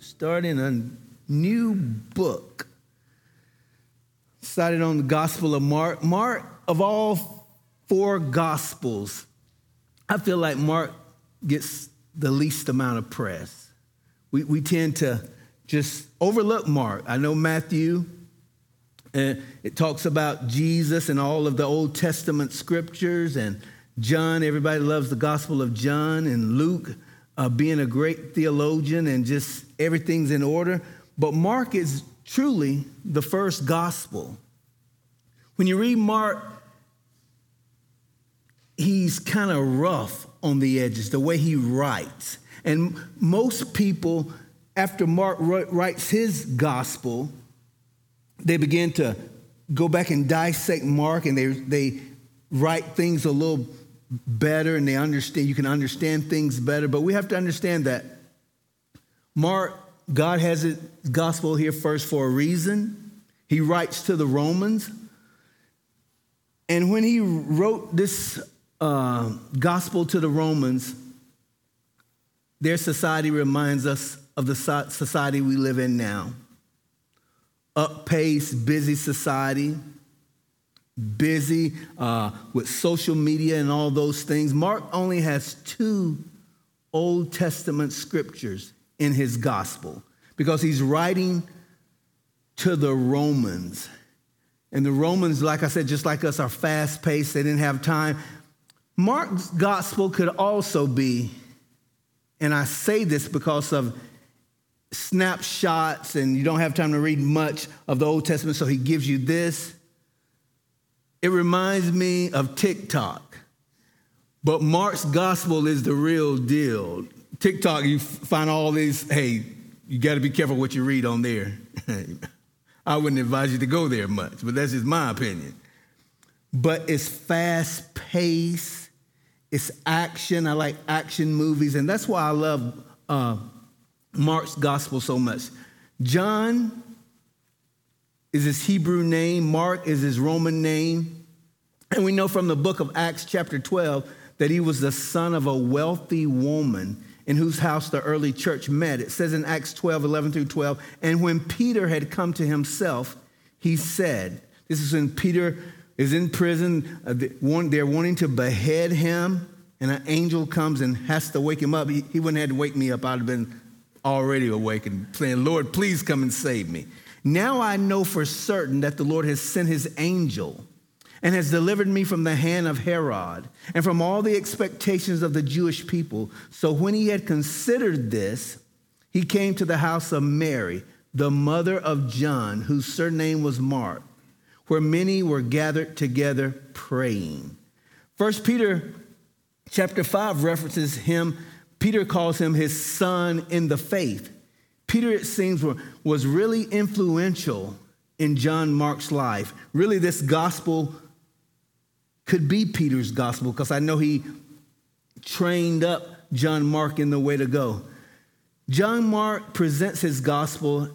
starting a new book. Started on the Gospel of Mark. Mark, of all four Gospels, I feel like Mark gets the least amount of press. We, we tend to just overlook Mark. I know Matthew, and it talks about Jesus and all of the Old Testament scriptures, and John, everybody loves the Gospel of John, and Luke, uh, being a great theologian, and just everything's in order. But Mark is truly the first gospel. When you read Mark, he's kind of rough on the edges, the way he writes. And most people, after Mark writes his gospel, they begin to go back and dissect Mark and they, they write things a little better and they understand, you can understand things better. But we have to understand that Mark, God has his gospel here first for a reason. He writes to the Romans. And when he wrote this uh, gospel to the Romans, their society reminds us of the society we live in now up pace, busy society, busy uh, with social media and all those things. Mark only has two Old Testament scriptures in his gospel because he's writing to the Romans. And the Romans, like I said, just like us, are fast paced. They didn't have time. Mark's gospel could also be, and I say this because of snapshots and you don't have time to read much of the Old Testament, so he gives you this. It reminds me of TikTok. But Mark's gospel is the real deal. TikTok, you find all these, hey, you got to be careful what you read on there. I wouldn't advise you to go there much, but that's just my opinion. But it's fast paced, it's action. I like action movies, and that's why I love uh, Mark's gospel so much. John is his Hebrew name, Mark is his Roman name. And we know from the book of Acts, chapter 12, that he was the son of a wealthy woman in whose house the early church met. It says in Acts 12, 11 through 12, and when Peter had come to himself, he said, This is when Peter is in prison. Uh, they're wanting to behead him, and an angel comes and has to wake him up. He, wouldn't have had to wake me up, I'd have been already awake and saying, Lord, please come and save me. Now I know for certain that the Lord has sent his angel and has delivered me from the hand of Herod and from all the expectations of the Jewish people. So when he had considered this, he came to the house of Mary, the mother of John, whose surname was Mark, where many were gathered together praying. First Peter chapter 5 references him Peter calls him his son in the faith. Peter, it seems, was really influential in John Mark's life. Really, this gospel could be Peter's gospel because I know he trained up John Mark in the way to go. John Mark presents his gospel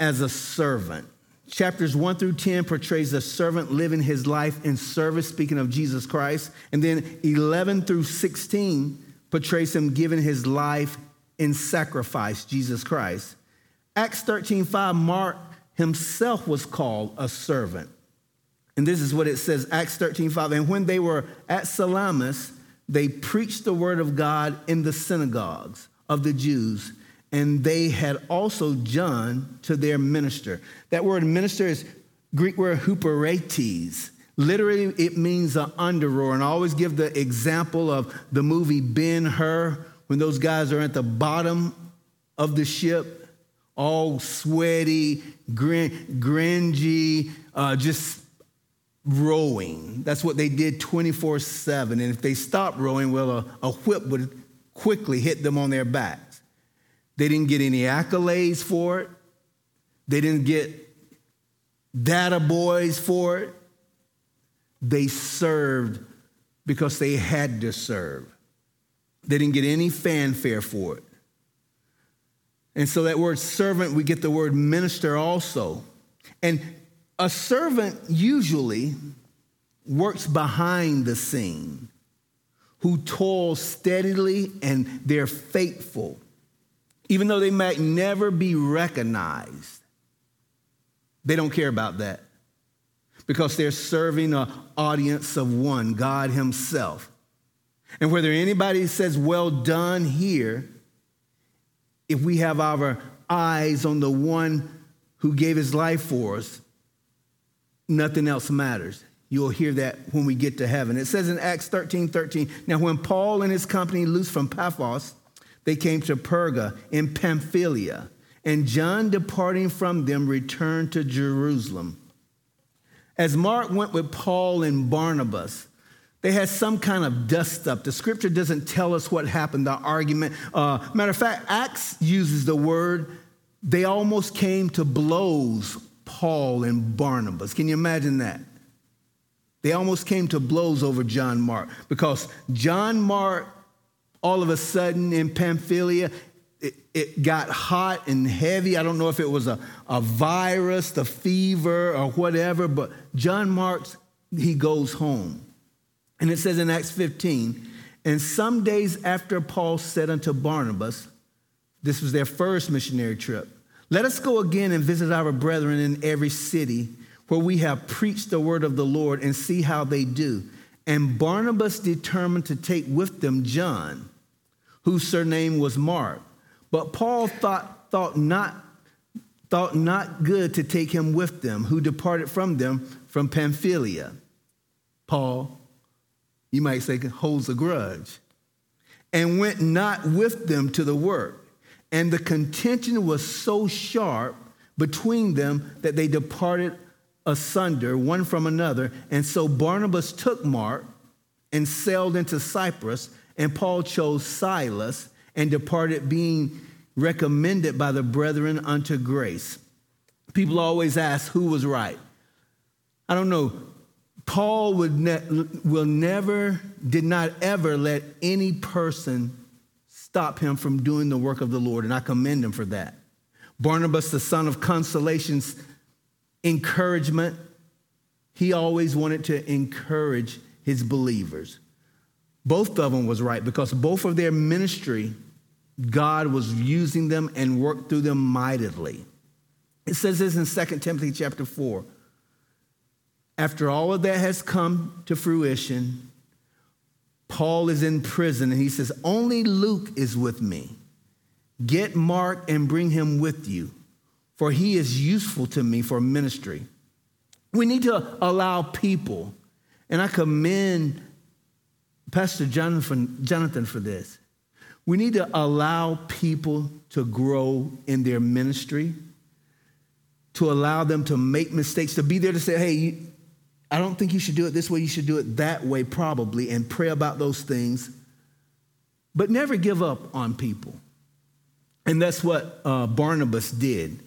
as a servant. Chapters 1 through 10 portrays a servant living his life in service, speaking of Jesus Christ. And then 11 through 16 portrays him giving his life in sacrifice, Jesus Christ. Acts 13 5, Mark himself was called a servant. And this is what it says Acts 13 5. And when they were at Salamis, they preached the word of God in the synagogues of the Jews, and they had also John to their minister. That word minister is Greek word huperetes. Literally, it means an underoar. And I always give the example of the movie Ben Hur, when those guys are at the bottom of the ship, all sweaty, grin, gringy, uh, just rowing. That's what they did 24 7. And if they stopped rowing, well, a, a whip would quickly hit them on their backs. They didn't get any accolades for it, they didn't get data boys for it. They served because they had to serve. They didn't get any fanfare for it. And so that word servant, we get the word minister also. And a servant usually works behind the scene, who toils steadily and they're faithful. even though they might never be recognized. They don't care about that because they're serving an audience of one, God Himself. And whether anybody says, well done here, if we have our eyes on the one who gave his life for us, nothing else matters. You'll hear that when we get to heaven. It says in Acts 13 13, now when Paul and his company loosed from Paphos, they came to Perga in Pamphylia, and John, departing from them, returned to Jerusalem. As Mark went with Paul and Barnabas, they had some kind of dust up. The scripture doesn't tell us what happened, the argument. Uh, matter of fact, Acts uses the word, they almost came to blows, Paul and Barnabas. Can you imagine that? They almost came to blows over John Mark because John Mark, all of a sudden in Pamphylia, it, it, got hot and heavy. I don't know if it was a, a virus, the fever, or whatever, but John Mark's, he goes home. And it says in Acts 15, and some days after Paul said unto Barnabas, this was their first missionary trip, let us go again and visit our brethren in every city where we have preached the word of the Lord and see how they do. And Barnabas determined to take with them John, whose surname was Mark. But Paul thought, thought, not, thought not good to take him with them, who departed from them from Pamphylia. Paul you might say, holds a grudge, and went not with them to the work. And the contention was so sharp between them that they departed asunder, one from another. And so Barnabas took Mark and sailed into Cyprus, and Paul chose Silas and departed, being recommended by the brethren unto grace. People always ask who was right. I don't know Paul would ne- will never, did not ever let any person stop him from doing the work of the Lord, and I commend him for that. Barnabas, the son of consolation's encouragement, he always wanted to encourage his believers. Both of them was right because both of their ministry, God was using them and worked through them mightily. It says this in 2 Timothy chapter 4 after all of that has come to fruition, Paul is in prison and he says, Only Luke is with me. Get Mark and bring him with you, for he is useful to me for ministry. We need to allow people, and I commend Pastor Jonathan, Jonathan for this. We need to allow people to grow in their ministry, to allow them to make mistakes, to be there to say, hey, I don't think you should do it this way, you should do it that way, probably, and pray about those things. But never give up on people. And that's what uh, Barnabas did.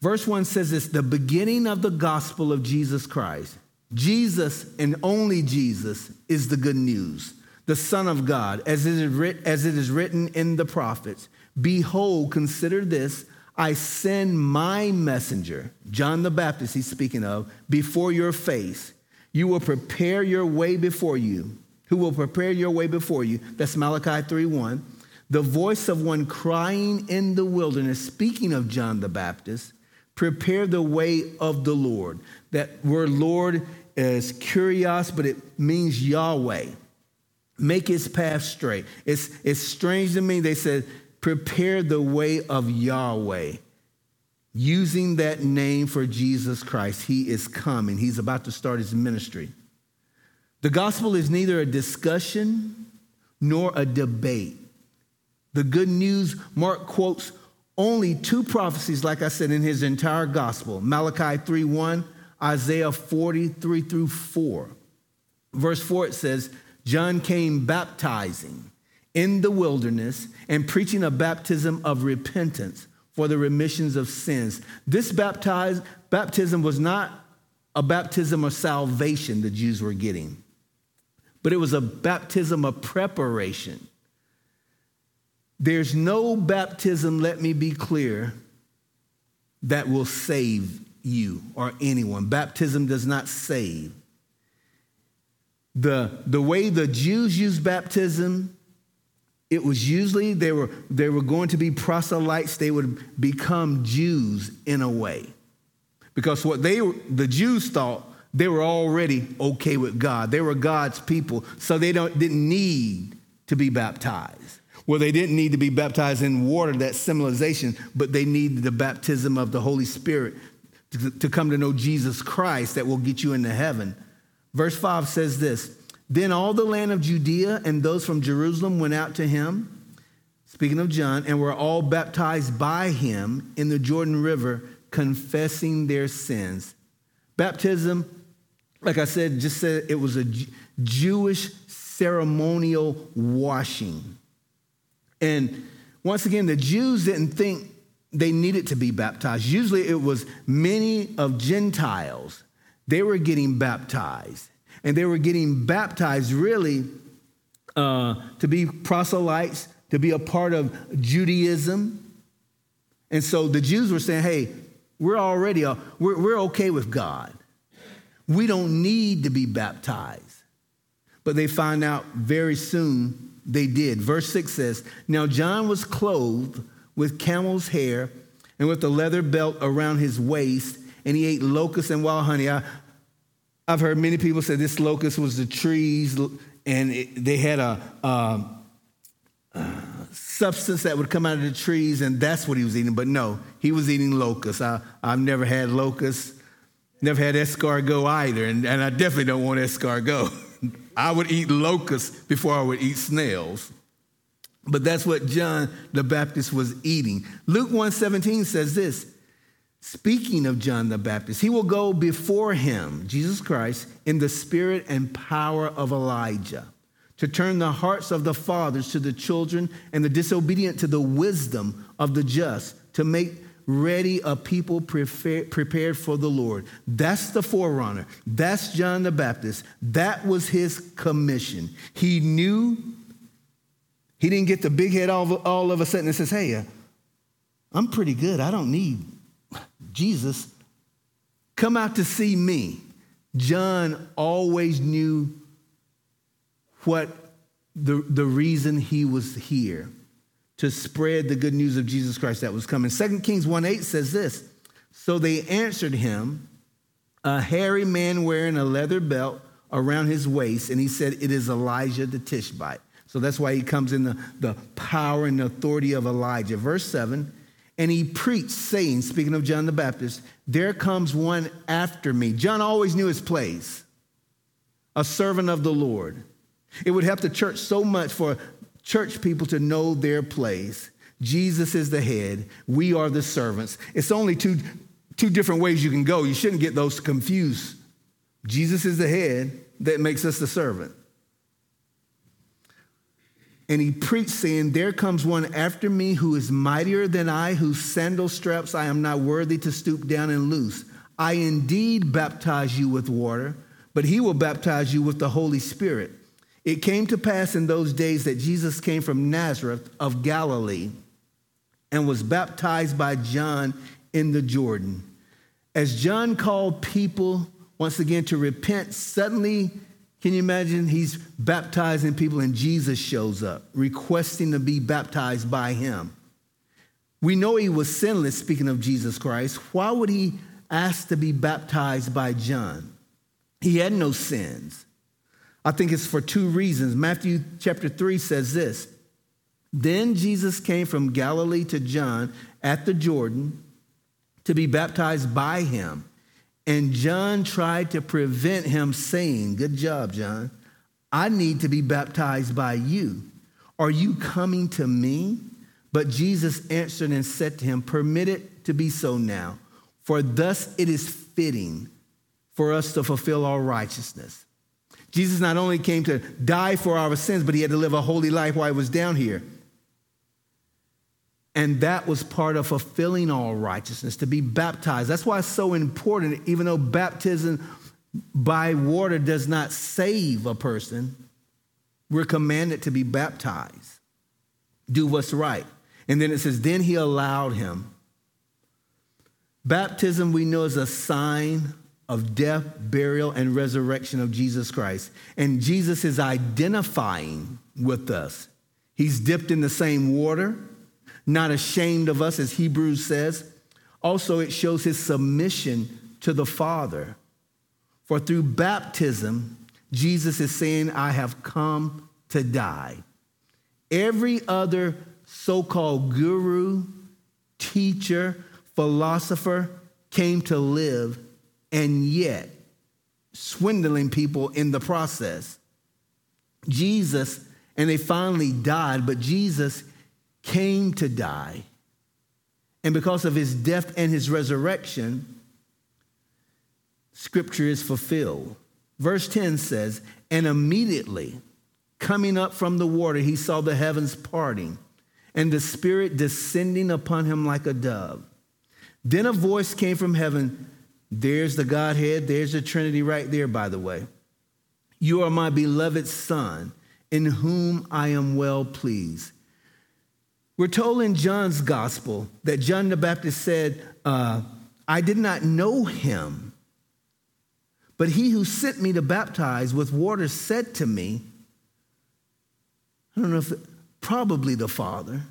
Verse 1 says this the beginning of the gospel of Jesus Christ. Jesus and only Jesus is the good news, the Son of God, as it is, writ- as it is written in the prophets. Behold, consider this I send my messenger, John the Baptist, he's speaking of, before your face. You will prepare your way before you. Who will prepare your way before you? That's Malachi 3:1. The voice of one crying in the wilderness, speaking of John the Baptist, prepare the way of the Lord. That word Lord is kurios, but it means Yahweh. Make his path straight. It's, it's strange to me. They said prepare the way of Yahweh. Using that name for Jesus Christ, he is coming. He's about to start his ministry. The gospel is neither a discussion nor a debate. The good news, Mark quotes only two prophecies, like I said, in his entire gospel Malachi 3 1, Isaiah 43 through 4. Verse 4, it says, John came baptizing in the wilderness and preaching a baptism of repentance for the remissions of sins. This baptism was not a baptism of salvation the Jews were getting, but it was a baptism of preparation. There's no baptism, let me be clear, that will save you or anyone. Baptism does not save. The, the way the Jews use baptism it was usually they were, they were going to be proselytes, they would become Jews in a way. Because what they the Jews thought they were already okay with God. They were God's people, so they don't, didn't need to be baptized. Well, they didn't need to be baptized in water, that symbolization, but they needed the baptism of the Holy Spirit to, to come to know Jesus Christ that will get you into heaven. Verse 5 says this Then all the land of Judea and those from Jerusalem went out to him, speaking of John, and were all baptized by him in the Jordan River, confessing their sins. Baptism, like I said, just said it was a Jewish ceremonial washing. And once again, the Jews didn't think they needed to be baptized. Usually it was many of Gentiles. They were getting baptized. And they were getting baptized really uh, to be proselytes, to be a part of Judaism. And so the Jews were saying, hey, we're already, uh, we're, we're okay with God. We don't need to be baptized. But they find out very soon they did. Verse 6 says, Now John was clothed with camel's hair and with a leather belt around his waist, and he ate locusts and wild honey. I, have heard many people say this locust was the trees, and it, they had a, a, a, substance that would come out of the trees, and that's what he was eating. But no, he was eating locusts. I, I've never had locusts, never had escargot either, and, and I definitely don't want escargot. I would eat locusts before I would eat snails. But that's what John the Baptist was eating. Luke 1:17 says this, speaking of John the Baptist, he will go before him, Jesus Christ, in the spirit and power of Elijah, to turn the hearts of the fathers to the children and the disobedient to the wisdom of the just, to make ready a people prepared for the Lord. That's the forerunner. That's John the Baptist. That was his commission. He knew he didn't get the big head all of, a sudden and says, Hey, uh, I'm pretty good. I don't need Jesus. Come out to see me. John always knew what the, the reason he was here to spread the good news of Jesus Christ that was coming. 2 Kings 1 8 says this So they answered him, a hairy man wearing a leather belt around his waist, and he said, It is Elijah the Tishbite. So that's why he comes in the, the power and authority of Elijah. Verse 7 And he preached, saying, speaking of John the Baptist, there comes one after me. John always knew his place, a servant of the Lord. It would help the church so much for church people to know their place. Jesus is the head, we are the servants. It's only two, two different ways you can go. You shouldn't get those confused. Jesus is the head that makes us the servant and he preached, saying, There comes one after me who is mightier than I, whose sandal straps I am not worthy to stoop down and loose. I indeed baptize you with water, but he will baptize you with the Holy Spirit. It came to pass in those days that Jesus came from Nazareth of Galilee and was baptized by John in the Jordan. As John called people once again to repent, suddenly can you imagine? He's baptizing people and Jesus shows up, requesting to be baptized by him. We know he was sinless, speaking of Jesus Christ. Why would he ask to be baptized by John? He had no sins. I think it's for two reasons. Matthew chapter 3 says this Then Jesus came from Galilee to John at the Jordan to be baptized by him. And John tried to prevent him, saying, Good job, John. I need to be baptized by you. Are you coming to me? But Jesus answered and said to him, Permit it to be so now, for thus it is fitting for us to fulfill all righteousness. Jesus not only came to die for our sins, but he had to live a holy life while he was down here. And that was part of fulfilling all righteousness, to be baptized. That's why it's so important, even though baptism by water does not save a person, we're commanded to be baptized. Do what's right. And then it says, then he allowed him. Baptism, we know, is a sign of death, burial, and resurrection of Jesus Christ. And Jesus is identifying with us. He's dipped in the same water, not ashamed of us, as Hebrews says. Also, it shows his submission to the Father. For through baptism, Jesus is saying, I have come to die. Every other so called guru, teacher, philosopher came to live, and yet swindling people in the process. Jesus, and they finally died, but Jesus came to die. And because of his death and his resurrection, scripture is fulfilled. Verse 10 says, And immediately coming up from the water, he saw the heavens parting and the Spirit descending upon him like a dove. Then a voice came from heaven. There's the Godhead, there's the Trinity right there, by the way. You are my beloved Son, in whom I am well pleased. We're told in John's gospel that John the Baptist said, uh, I did not know him, but he who sent me to baptize with water said to me, I don't know if, probably the Father,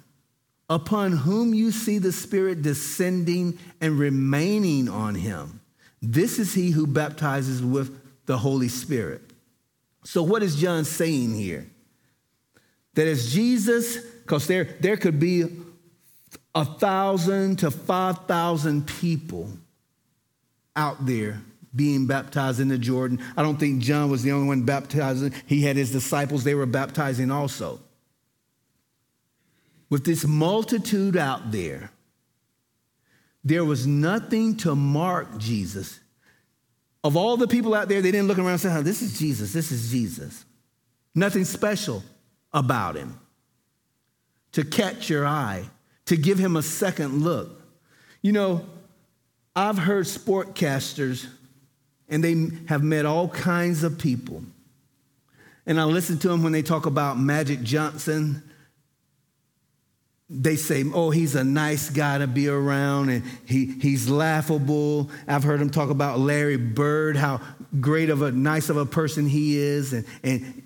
upon whom you see the Spirit descending and remaining on him. This is he who baptizes with the Holy Spirit. So, what is John saying here? That as Jesus, because there, there could be a thousand to five thousand people out there being baptized in the Jordan. I don't think John was the only one baptizing. He had his disciples, they were baptizing also. With this multitude out there, there was nothing to mark Jesus. Of all the people out there, they didn't look around and say, oh, This is Jesus, this is Jesus. Nothing special about him to catch your eye, to give him a second look. You know, I've heard sportcasters, and they have met all kinds of people. And I listen to them when they talk about Magic Johnson they say, oh, he's a nice guy to be around and he, he's laughable. I've heard him talk about Larry Bird, how great of a nice of a person he is. And, and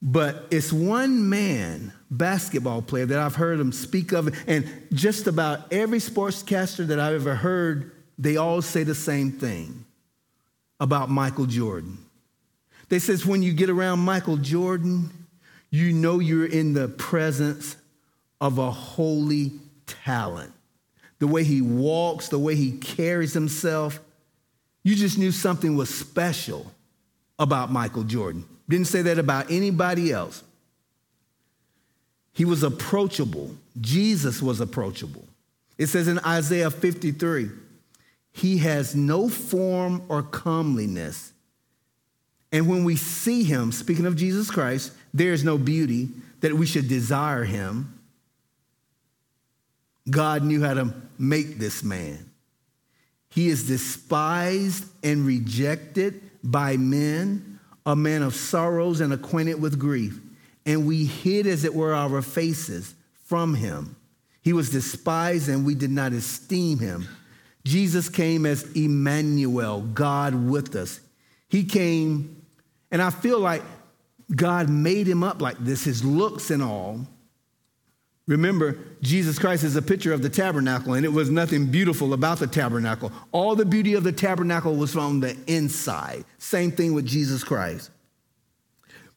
but it's one man, basketball player, that I've heard him speak of, and just about every sportscaster that I've ever heard, they all say the same thing about Michael Jordan. They says when you get around Michael Jordan, you know you're in the presence of a holy talent. The way he walks, the way he carries himself, you just knew something was special about Michael Jordan. Didn't say that about anybody else. He was approachable. Jesus was approachable. It says in Isaiah 53 He has no form or comeliness. And when we see him, speaking of Jesus Christ, there is no beauty that we should desire him. God knew how to make this man. He is despised and rejected by men, a man of sorrows and acquainted with grief. And we hid, as it were, our faces from him. He was despised and we did not esteem him. Jesus came as Emmanuel, God with us. He came, and I feel like God made him up like this, his looks and all Remember, Jesus Christ is a picture of the tabernacle, and it was nothing beautiful about the tabernacle. All the beauty of the tabernacle was from the inside. Same thing with Jesus Christ.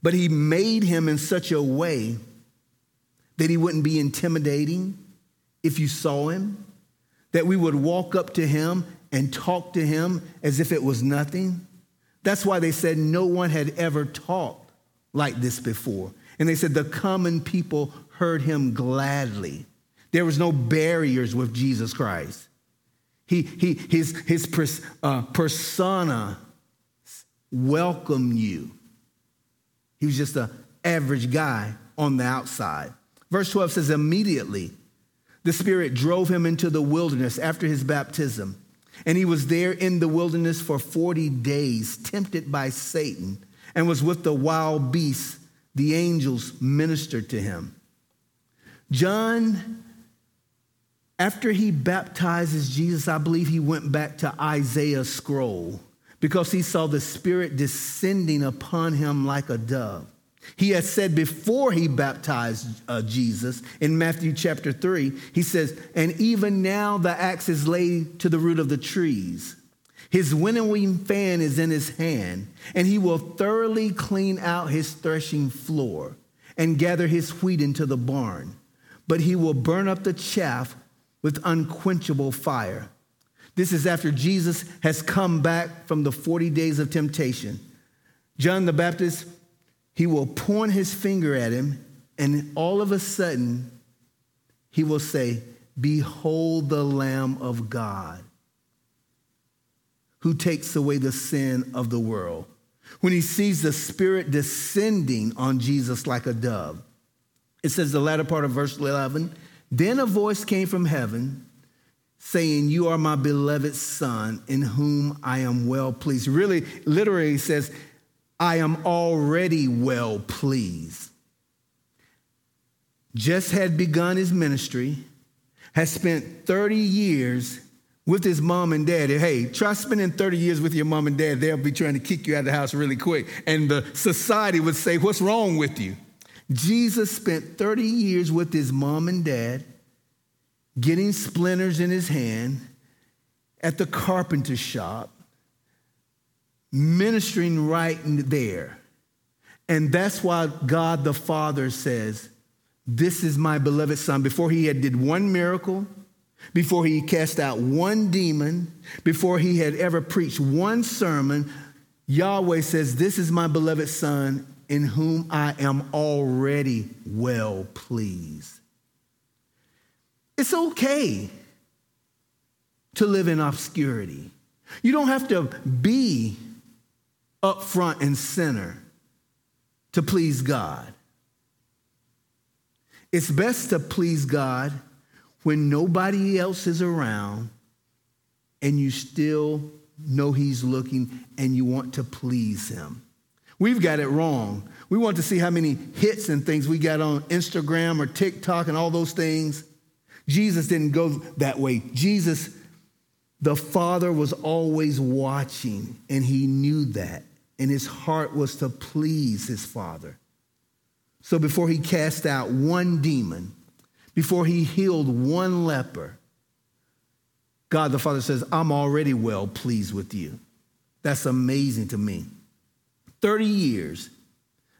But he made him in such a way that he wouldn't be intimidating if you saw him, that we would walk up to him and talk to him as if it was nothing. That's why they said no one had ever talked like this before. And they said the common people heard him gladly. There was no barriers with Jesus Christ. He, he, his his pers, uh, persona welcomed you. He was just an average guy on the outside. Verse 12 says, Immediately the Spirit drove him into the wilderness after his baptism. And he was there in the wilderness for 40 days, tempted by Satan, and was with the wild beasts. The angels ministered to him. John, after he baptizes Jesus, I believe he went back to Isaiah's scroll because he saw the Spirit descending upon him like a dove. He has said before he baptized uh, Jesus in Matthew chapter 3, he says, And even now the axe is laid to the root of the trees. His winnowing fan is in his hand, and he will thoroughly clean out his threshing floor and gather his wheat into the barn. But he will burn up the chaff with unquenchable fire. This is after Jesus has come back from the 40 days of temptation. John the Baptist, he will point his finger at him, and all of a sudden, he will say, Behold the Lamb of God who takes away the sin of the world. When he sees the Spirit descending on Jesus like a dove, it says the latter part of verse 11 Then a voice came from heaven saying, You are my beloved Son, in whom I am well pleased. Really, literally says, I am already well pleased. Just had begun his ministry, has spent 30 years with his mom and dad. Hey, try spending 30 years with your mom and dad. They'll be trying to kick you out of the house really quick. And the society would say, What's wrong with you? Jesus spent 30 years with his mom and dad, getting splinters in his hand at the carpenter shop, ministering right there. And that's why God the Father says, This is my beloved Son. Before he had did one miracle, before he cast out one demon, before he had ever preached one sermon, Yahweh says, This is my beloved Son in whom I am already well pleased. It's okay to live in obscurity. You don't have to be up front and center to please God. It's best to please God when nobody else is around and you still know he's looking and you want to please him. We've got it wrong. We want to see how many hits and things we got on Instagram or TikTok and all those things. Jesus didn't go that way. Jesus, the Father, was always watching and he knew that. And his heart was to please his Father. So before he cast out one demon, before he healed one leper, God the Father says, I'm already well pleased with you. That's amazing to me. 30 years.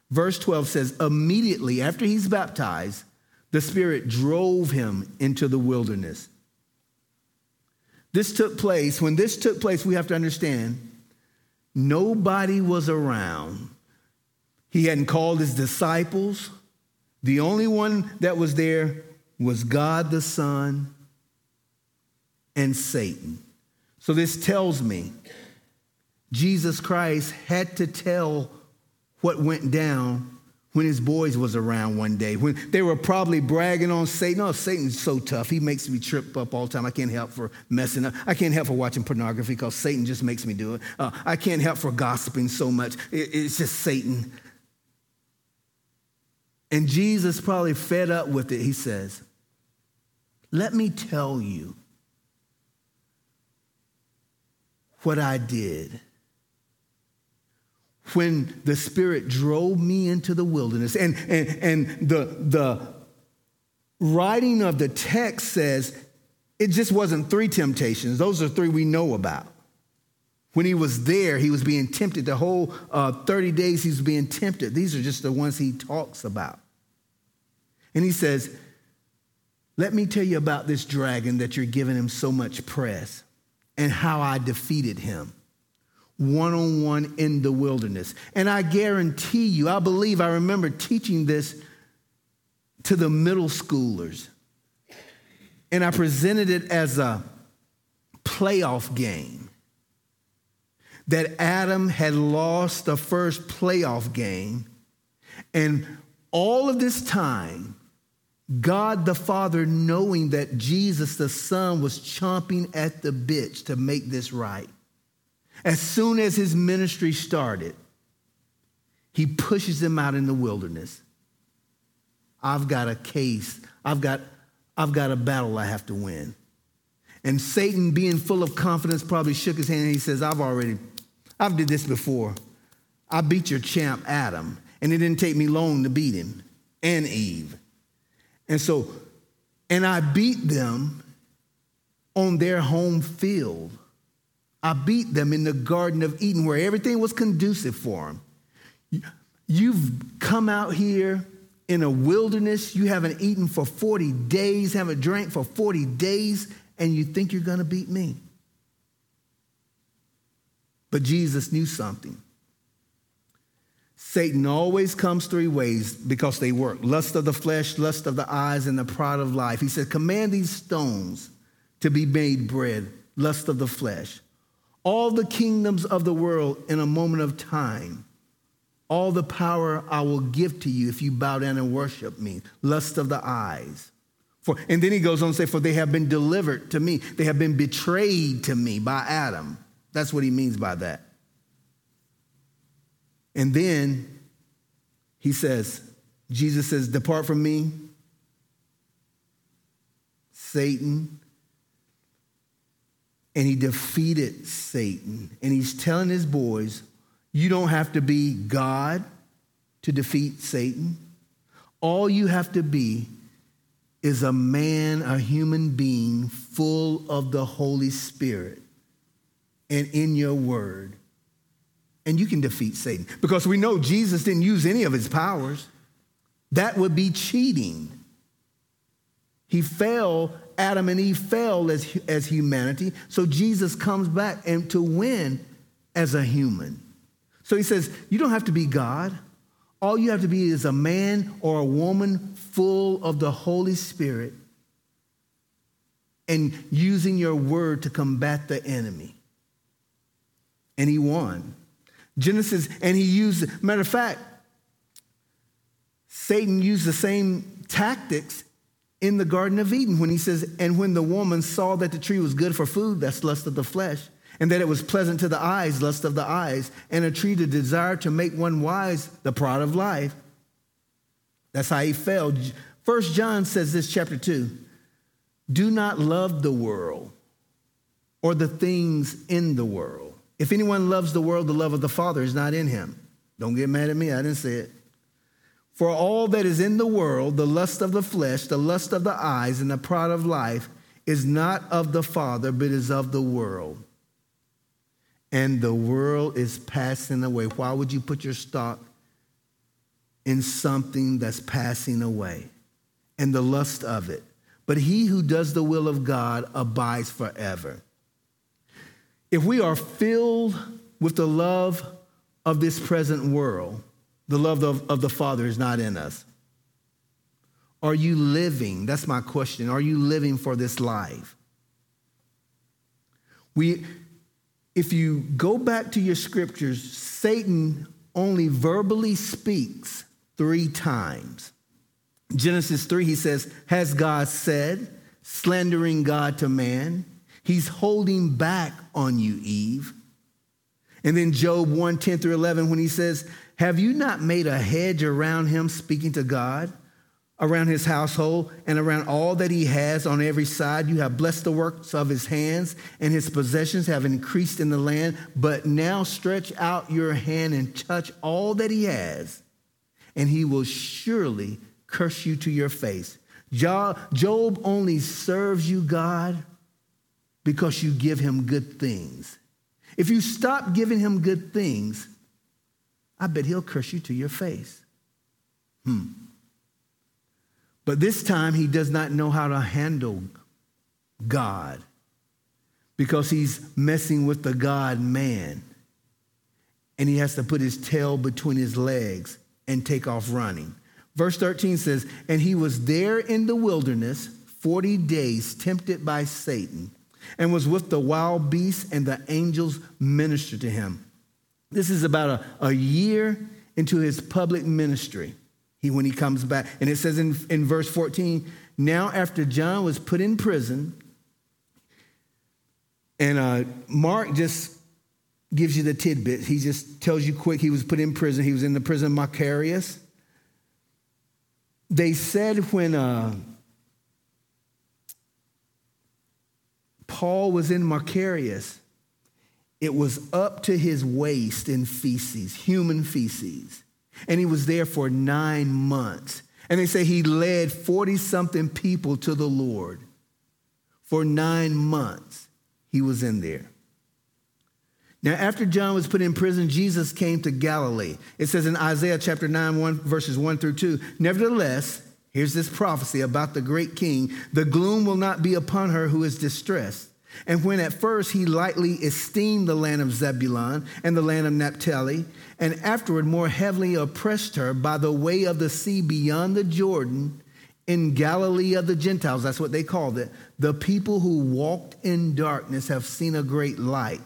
Verse 12 says, immediately after he's baptized, the Spirit drove him into the wilderness. This took place, when this took place, we have to understand nobody was around. He hadn't called his disciples. The only one that was there was God the Son and Satan. So this tells me Jesus Christ had to tell what went down when his boys was around one day when they were probably bragging on satan. Oh satan's so tough. He makes me trip up all the time. I can't help for messing up. I can't help for watching pornography because satan just makes me do it. Uh, i can't help for gossiping so much. It, it's just satan. And jesus probably fed up with it. He says let me tell you what I did when the Spirit drove me into the wilderness. And, and, and the, the writing of the text says it just wasn't three temptations, those are three we know about. When he was there, he was being tempted. The whole uh, 30 days he was being tempted. These are just the ones he talks about. And he says, let me tell you about this dragon that you're giving him so much press and how I defeated him one on one in the wilderness. And I guarantee you, I believe I remember teaching this to the middle schoolers. And I presented it as a playoff game. That Adam had lost the first playoff game. And all of this time, God the Father, knowing that Jesus the Son was chomping at the bit to make this right. As soon as his ministry started, he pushes them out in the wilderness. I've got a case. I've got, I've got a battle I have to win. And Satan, being full of confidence, probably shook his hand and he says, I've already, I've did this before. I beat your champ Adam. And it didn't take me long to beat him and Eve. And so, and I beat them on their home field. I beat them in the Garden of Eden where everything was conducive for them. You've come out here in a wilderness, you haven't eaten for 40 days, haven't drank for 40 days, and you think you're going to beat me. But Jesus knew something. Satan always comes three ways because they work lust of the flesh, lust of the eyes, and the pride of life. He said, Command these stones to be made bread, lust of the flesh. All the kingdoms of the world in a moment of time. All the power I will give to you if you bow down and worship me, lust of the eyes. For, and then he goes on to say, For they have been delivered to me, they have been betrayed to me by Adam. That's what he means by that. And then he says, Jesus says, Depart from me, Satan. And he defeated Satan. And he's telling his boys, You don't have to be God to defeat Satan. All you have to be is a man, a human being full of the Holy Spirit and in your word and you can defeat Satan. Because we know Jesus didn't use any of his powers. That would be cheating. He fell, Adam and Eve fell as, as humanity. So Jesus comes back and to win as a human. So he says, You don't have to be God. All you have to be is a man or a woman full of the Holy Spirit and using your word to combat the enemy. And he won. Genesis, and he used, matter of fact, Satan used the same tactics in the Garden of Eden when he says, And when the woman saw that the tree was good for food, that's lust of the flesh, and that it was pleasant to the eyes, lust of the eyes, and a tree to desire to make one wise, the pride of life. That's how he fell. First John says this, chapter 2 Do not love the world or the things in the world. If anyone loves the world, the love of the Father is not in him. Don't get mad at me, I didn't say it. For all that is in the world, the lust of the flesh, the lust of the eyes, and the pride of life, is not of the Father, but is of the world. And the world is passing away. Why would you put your stock in something that's passing away and the lust of it? But he who does the will of God abides forever. If we are filled with the love of this present world, the love of, of the Father is not in us. Are you living? That's my question. Are you living for this life? We, if you go back to your scriptures, Satan only verbally speaks three times. Genesis 3, he says, Has God said, slandering God to man? He's holding back on you, Eve. And then Job 1 10 through 11, when he says, Have you not made a hedge around him, speaking to God, around his household, and around all that he has on every side? You have blessed the works of his hands, and his possessions have increased in the land. But now stretch out your hand and touch all that he has, and he will surely curse you to your face. Job only serves you, God, because you give him good things. If you stop giving him good things, I bet he'll curse you to your face. Hmm. But this time he does not know how to handle God because he's messing with the God man. And he has to put his tail between his legs and take off running. Verse 13 says, And he was there in the wilderness 40 days, tempted by Satan and was with the wild beasts, and the angels ministered to him. This is about a, a year into his public ministry he, when he comes back. And it says in, in verse 14 now, after John was put in prison, and uh, Mark just gives you the tidbit. He just tells you quick he was put in prison. He was in the prison Machaerus. They said when uh, Paul was in Machaerus, it was up to his waist in feces, human feces. And he was there for nine months. And they say he led 40 something people to the Lord. For nine months, he was in there. Now, after John was put in prison, Jesus came to Galilee. It says in Isaiah chapter 9, 1, verses 1 through 2 Nevertheless, here's this prophecy about the great king the gloom will not be upon her who is distressed. And when at first he lightly esteemed the land of Zebulun and the land of Naphtali, and afterward more heavily oppressed her by the way of the sea beyond the Jordan, in Galilee of the Gentiles, that's what they called it, the people who walked in darkness have seen a great light.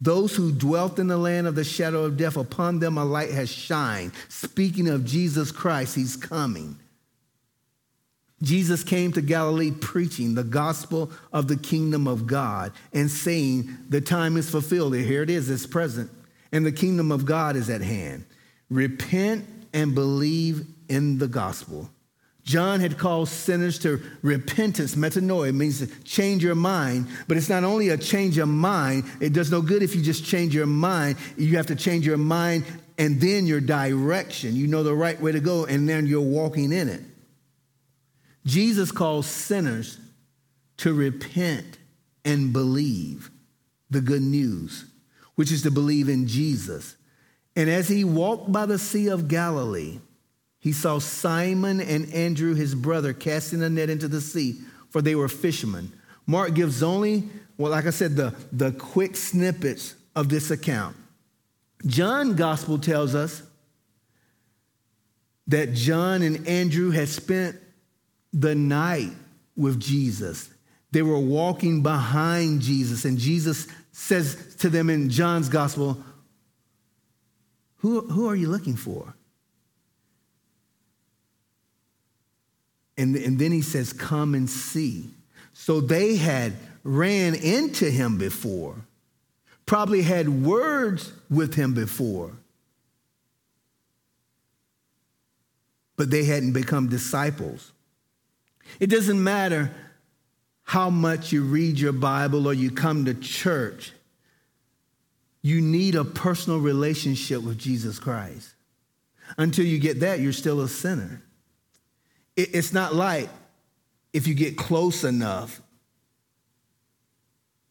Those who dwelt in the land of the shadow of death, upon them a light has shined. Speaking of Jesus Christ, he's coming. Jesus came to Galilee preaching the gospel of the kingdom of God and saying, The time is fulfilled. Here it is, it's present, and the kingdom of God is at hand. Repent and believe in the gospel. John had called sinners to repentance. Metanoia means to change your mind, but it's not only a change of mind. It does no good if you just change your mind. You have to change your mind and then your direction. You know the right way to go, and then you're walking in it. Jesus calls sinners to repent and believe the good news, which is to believe in Jesus. And as he walked by the Sea of Galilee, he saw Simon and Andrew, his brother, casting a net into the sea, for they were fishermen. Mark gives only, well, like I said, the, the quick snippets of this account. John gospel tells us that John and Andrew had spent the night with Jesus. They were walking behind Jesus, and Jesus says to them in John's gospel, Who, who are you looking for? And, and then he says, Come and see. So they had ran into him before, probably had words with him before, but they hadn't become disciples. It doesn't matter how much you read your Bible or you come to church, you need a personal relationship with Jesus Christ. Until you get that, you're still a sinner. It's not like if you get close enough,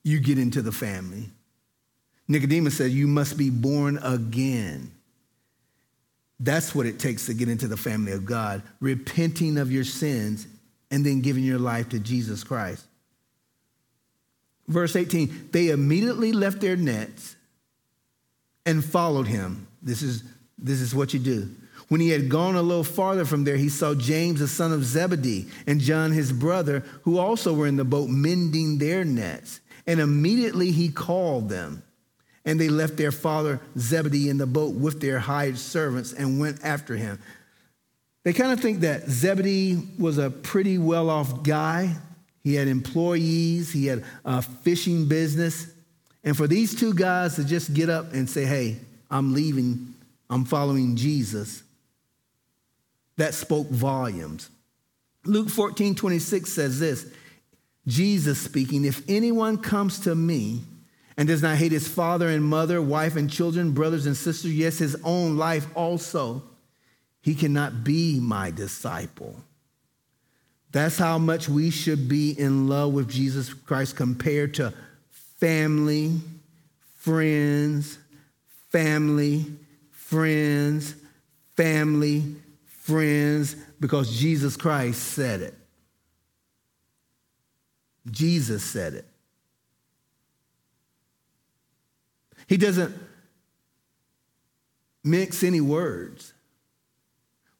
you get into the family. Nicodemus said, You must be born again. That's what it takes to get into the family of God, repenting of your sins and then giving your life to Jesus Christ. Verse 18, they immediately left their nets and followed him. This is, this is what you do. When he had gone a little farther from there, he saw James, the son of Zebedee, and John, his brother, who also were in the boat mending their nets. And immediately he called them. And they left their father Zebedee in the boat with their hired servants and went after him. They kind of think that Zebedee was a pretty well off guy. He had employees, he had a fishing business. And for these two guys to just get up and say, Hey, I'm leaving, I'm following Jesus, that spoke volumes. Luke 14, 26 says this Jesus speaking, If anyone comes to me and does not hate his father and mother, wife and children, brothers and sisters, yes, his own life also, he cannot be my disciple. That's how much we should be in love with Jesus Christ compared to family, friends, family, friends, family, friends, because Jesus Christ said it. Jesus said it. He doesn't mix any words.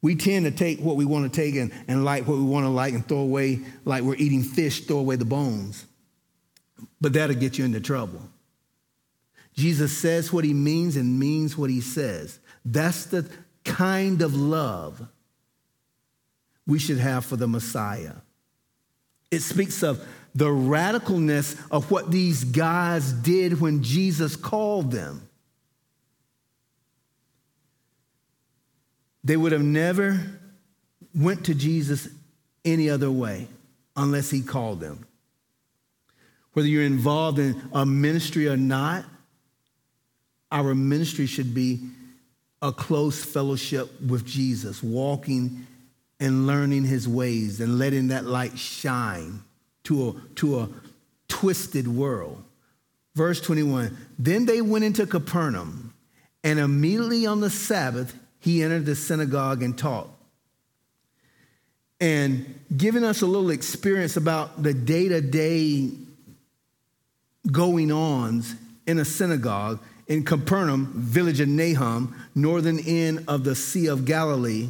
We tend to take what we want to take and, and like what we want to like and throw away, like we're eating fish, throw away the bones. But that'll get you into trouble. Jesus says what he means and means what he says. That's the kind of love we should have for the Messiah. It speaks of the radicalness of what these guys did when Jesus called them. They would have never went to Jesus any other way unless he called them. Whether you're involved in a ministry or not, our ministry should be a close fellowship with Jesus, walking and learning his ways and letting that light shine to a, to a twisted world. Verse 21 Then they went into Capernaum, and immediately on the Sabbath, he entered the synagogue and taught. And giving us a little experience about the day to day going ons in a synagogue in Capernaum, village of Nahum, northern end of the Sea of Galilee.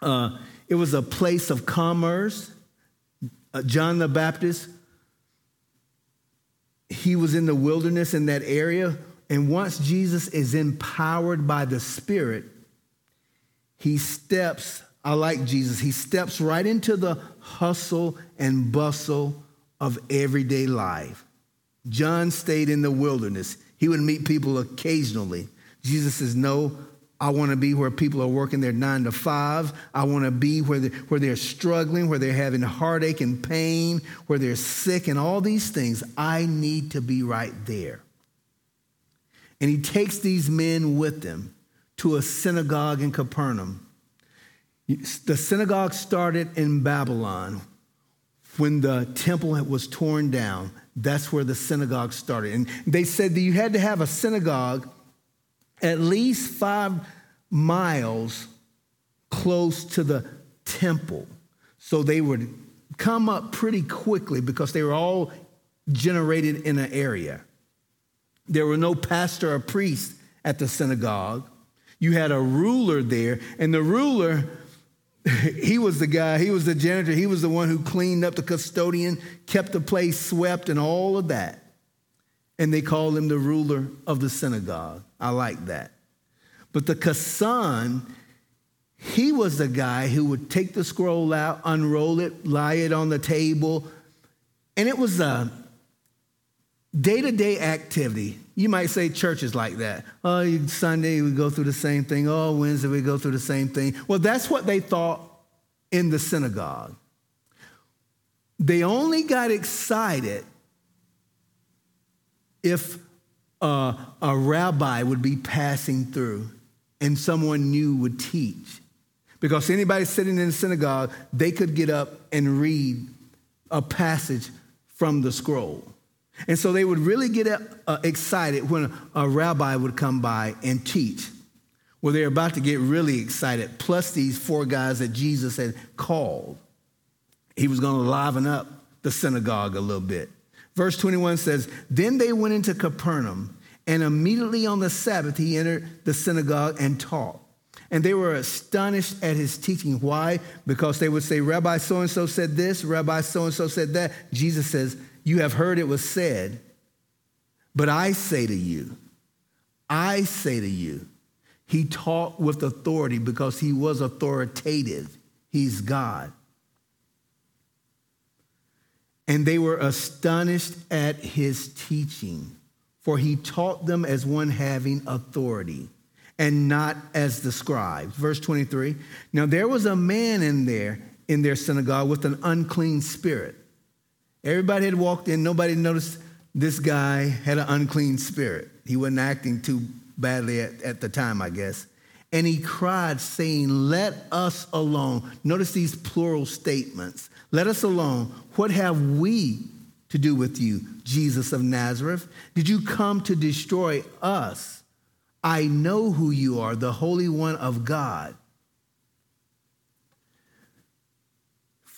Uh, it was a place of commerce. Uh, John the Baptist, he was in the wilderness in that area. And once Jesus is empowered by the Spirit, he steps, I like Jesus, he steps right into the hustle and bustle of everyday life. John stayed in the wilderness. He would meet people occasionally. Jesus says, No, I want to be where people are working their nine to five. I want to be where they're, where they're struggling, where they're having heartache and pain, where they're sick, and all these things. I need to be right there. And he takes these men with him to a synagogue in Capernaum. The synagogue started in Babylon when the temple was torn down. That's where the synagogue started. And they said that you had to have a synagogue at least five miles close to the temple. So they would come up pretty quickly because they were all generated in an area. There were no pastor or priest at the synagogue. You had a ruler there, and the ruler he was the guy, he was the janitor, he was the one who cleaned up the custodian, kept the place swept, and all of that. And they called him the ruler of the synagogue. I like that. But the Kassan, he was the guy who would take the scroll out, unroll it, lie it on the table. And it was a day to day activity. You might say churches like that. Oh, Sunday we go through the same thing. Oh, Wednesday we go through the same thing. Well, that's what they thought in the synagogue. They only got excited if uh, a rabbi would be passing through and someone new would teach. Because anybody sitting in the synagogue, they could get up and read a passage from the scroll. And so they would really get uh, excited when a, rabbi would come by and teach. Well, they're about to get really excited, plus these four guys that Jesus had called. He was going to liven up the synagogue a little bit. Verse 21 says, Then they went into Capernaum, and immediately on the Sabbath he entered the synagogue and taught. And they were astonished at his teaching. Why? Because they would say, Rabbi so and so said this, Rabbi so and so said that. Jesus says, you have heard it was said, but I say to you, I say to you, he taught with authority because he was authoritative. He's God. And they were astonished at his teaching, for he taught them as one having authority and not as the scribes. Verse 23 Now there was a man in there, in their synagogue, with an unclean spirit Everybody had walked in, nobody noticed this guy had an unclean spirit. He wasn't acting too badly at, at the time, I guess. And he cried, saying, Let us alone. Notice these plural statements. Let us alone. What have we to do with you, Jesus of Nazareth? Did you come to destroy us? I know who you are, the Holy One of God.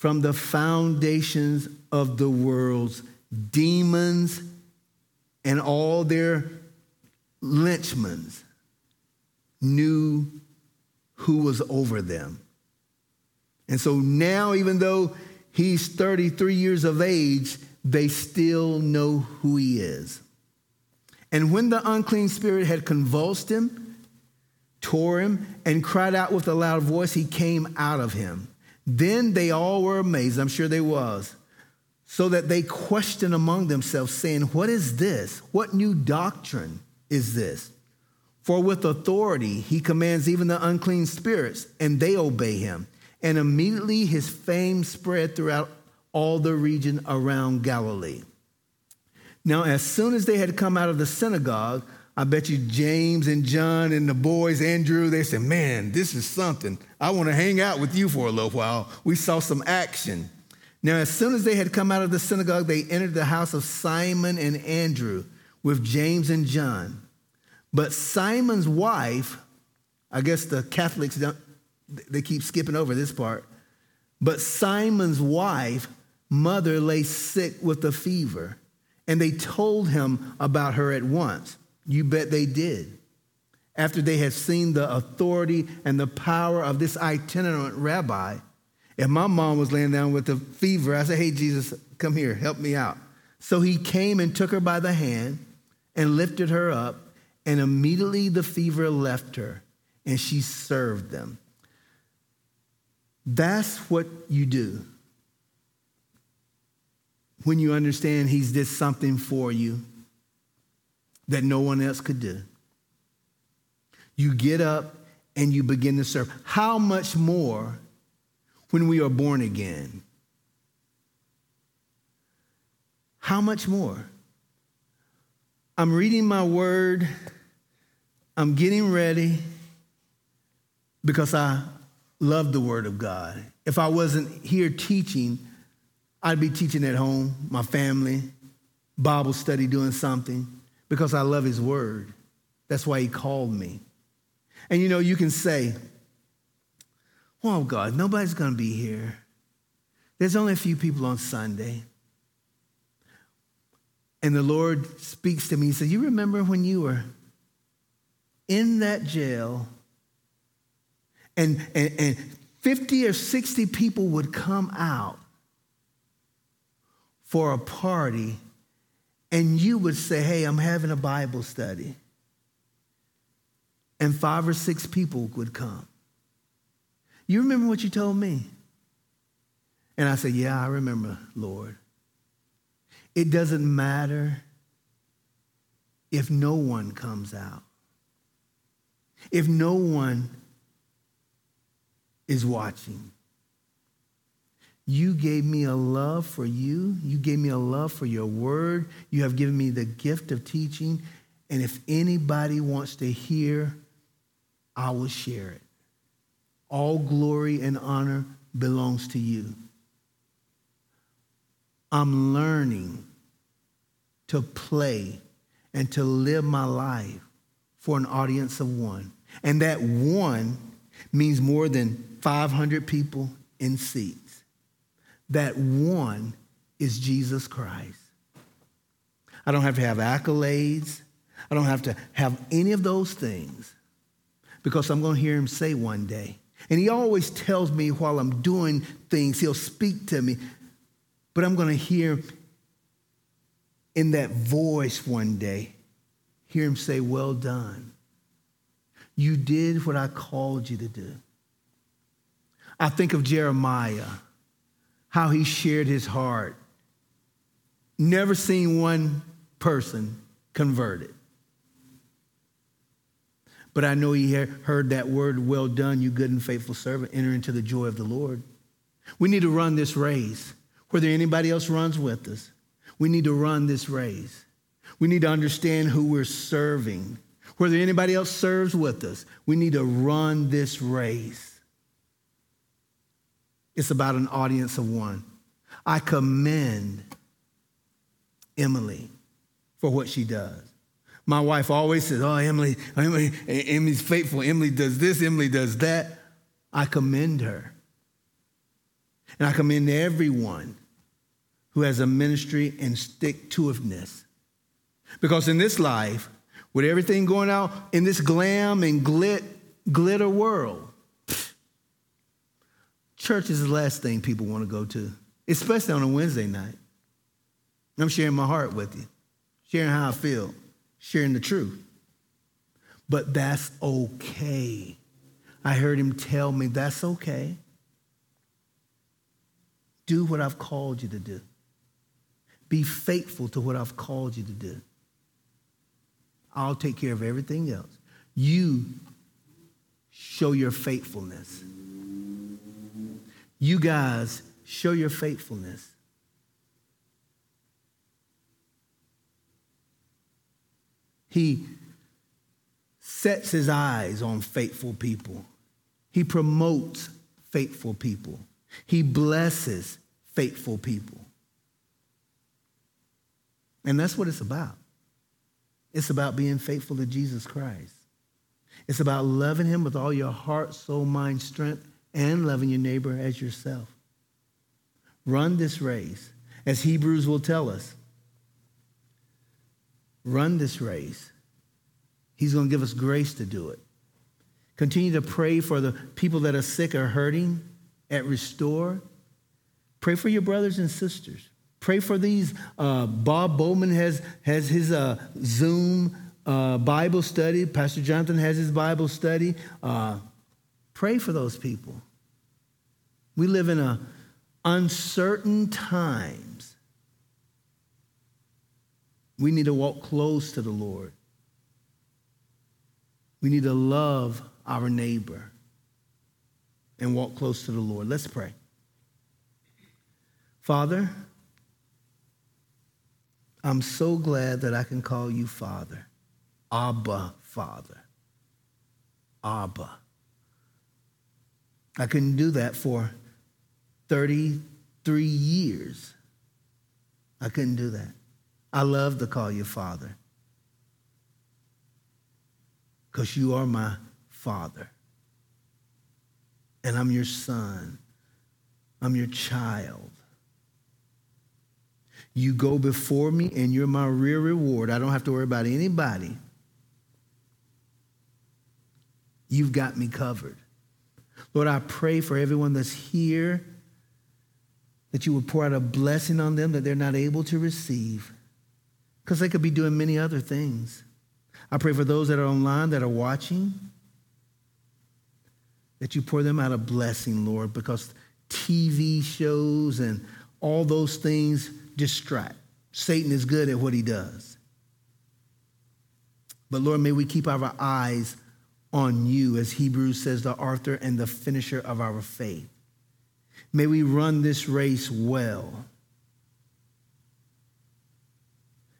From the foundations of the world's demons and all their lynchmen knew who was over them. And so now, even though he's 33 years of age, they still know who he is. And when the unclean spirit had convulsed him, tore him, and cried out with a loud voice, he came out of him. Then they all were amazed, I'm sure they was, so that they questioned among themselves, saying, What is this? What new doctrine is this? For with authority he commands even the unclean spirits, and they obey him. And immediately his fame spread throughout all the region around Galilee. Now, as soon as they had come out of the synagogue, I bet you James and John and the boys, Andrew, they said, Man, this is something. I want to hang out with you for a little while. We saw some action. Now, as soon as they had come out of the synagogue, they entered the house of Simon and Andrew with James and John. But Simon's wife, I guess the Catholics don't, they keep skipping over this part. But Simon's wife, mother, lay sick with a fever, and they told him about her at once. You bet they did. After they had seen the authority and the power of this itinerant rabbi, if my mom was laying down with a fever, I said, Hey, Jesus, come here, help me out. So he came and took her by the hand and lifted her up, and immediately the fever left her, and she served them. That's what you do when you understand He's did something for you that no one else could do. You get up and you begin to serve. How much more when we are born again? How much more? I'm reading my word, I'm getting ready because I love the word of God. If I wasn't here teaching, I'd be teaching at home, my family, Bible study, doing something because I love his word. That's why he called me. And you know, you can say, Oh, God, nobody's going to be here. There's only a few people on Sunday. And the Lord speaks to me. He said, You remember when you were in that jail and, and, and 50 or 60 people would come out for a party and you would say, Hey, I'm having a Bible study. And five or six people would come. You remember what you told me? And I said, Yeah, I remember, Lord. It doesn't matter if no one comes out, if no one is watching. You gave me a love for you. You gave me a love for your word. You have given me the gift of teaching. And if anybody wants to hear, I will share it. All glory and honor belongs to you. I'm learning to play and to live my life for an audience of one. And that one means more than 500 people in seats. That one is Jesus Christ. I don't have to have accolades. I don't have to have any of those things because I'm going to hear him say one day. And he always tells me while I'm doing things, he'll speak to me, but I'm going to hear in that voice one day, hear him say, Well done. You did what I called you to do. I think of Jeremiah how he shared his heart. Never seen one person converted. But I know he heard that word, well done, you good and faithful servant, enter into the joy of the Lord. We need to run this race, whether anybody else runs with us. We need to run this race. We need to understand who we're serving. Whether anybody else serves with us, we need to run this race. It's about an audience of one. I commend Emily for what she does. My wife always says, Oh, Emily, Emily, Emily's faithful. Emily does this, Emily does that. I commend her. And I commend everyone who has a ministry and stick to itiveness. Because in this life, with everything going out in this glam and glit, glitter world, Church is the last thing people want to go to, especially on a Wednesday night. I'm sharing my heart with you, sharing how I feel, sharing the truth. But that's okay. I heard him tell me that's okay. Do what I've called you to do. Be faithful to what I've called you to do. I'll take care of everything else. You show your faithfulness. You guys show your faithfulness. He sets his eyes on faithful people. He promotes faithful people. He blesses faithful people. And that's what it's about. It's about being faithful to Jesus Christ. It's about loving him with all your heart, soul, mind, strength, and loving your neighbor as yourself. Run this race, as Hebrews will tell us. Run this race. He's going to give us grace to do it. Continue to pray for the people that are sick or hurting at Restore. Pray for your brothers and sisters. Pray for these. Uh, Bob Bowman has, has his uh, Zoom uh, Bible study. Pastor Jonathan has his Bible study. Pray for those people. We live in a uncertain times. We need to walk close to the Lord. We need to love our neighbor and walk close to the Lord. Let's pray. Father, I'm so glad that I can call you Father. Abba, Father. Abba. I couldn't do that for 33 years. I couldn't do that. I love to call you Father because you are my Father. And I'm your son. I'm your child. You go before me, and you're my real reward. I don't have to worry about anybody. You've got me covered. Lord, I pray for everyone that's here that you would pour out a blessing on them that they're not able to receive because they could be doing many other things. I pray for those that are online that are watching that you pour them out a blessing, Lord, because TV shows and all those things distract. Satan is good at what he does. But Lord, may we keep our eyes on you, as Hebrews says, the author and the finisher of our faith. May we run this race well.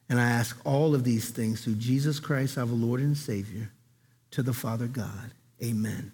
And I ask all of these things through Jesus Christ, our Lord and Savior, to the Father God. Amen.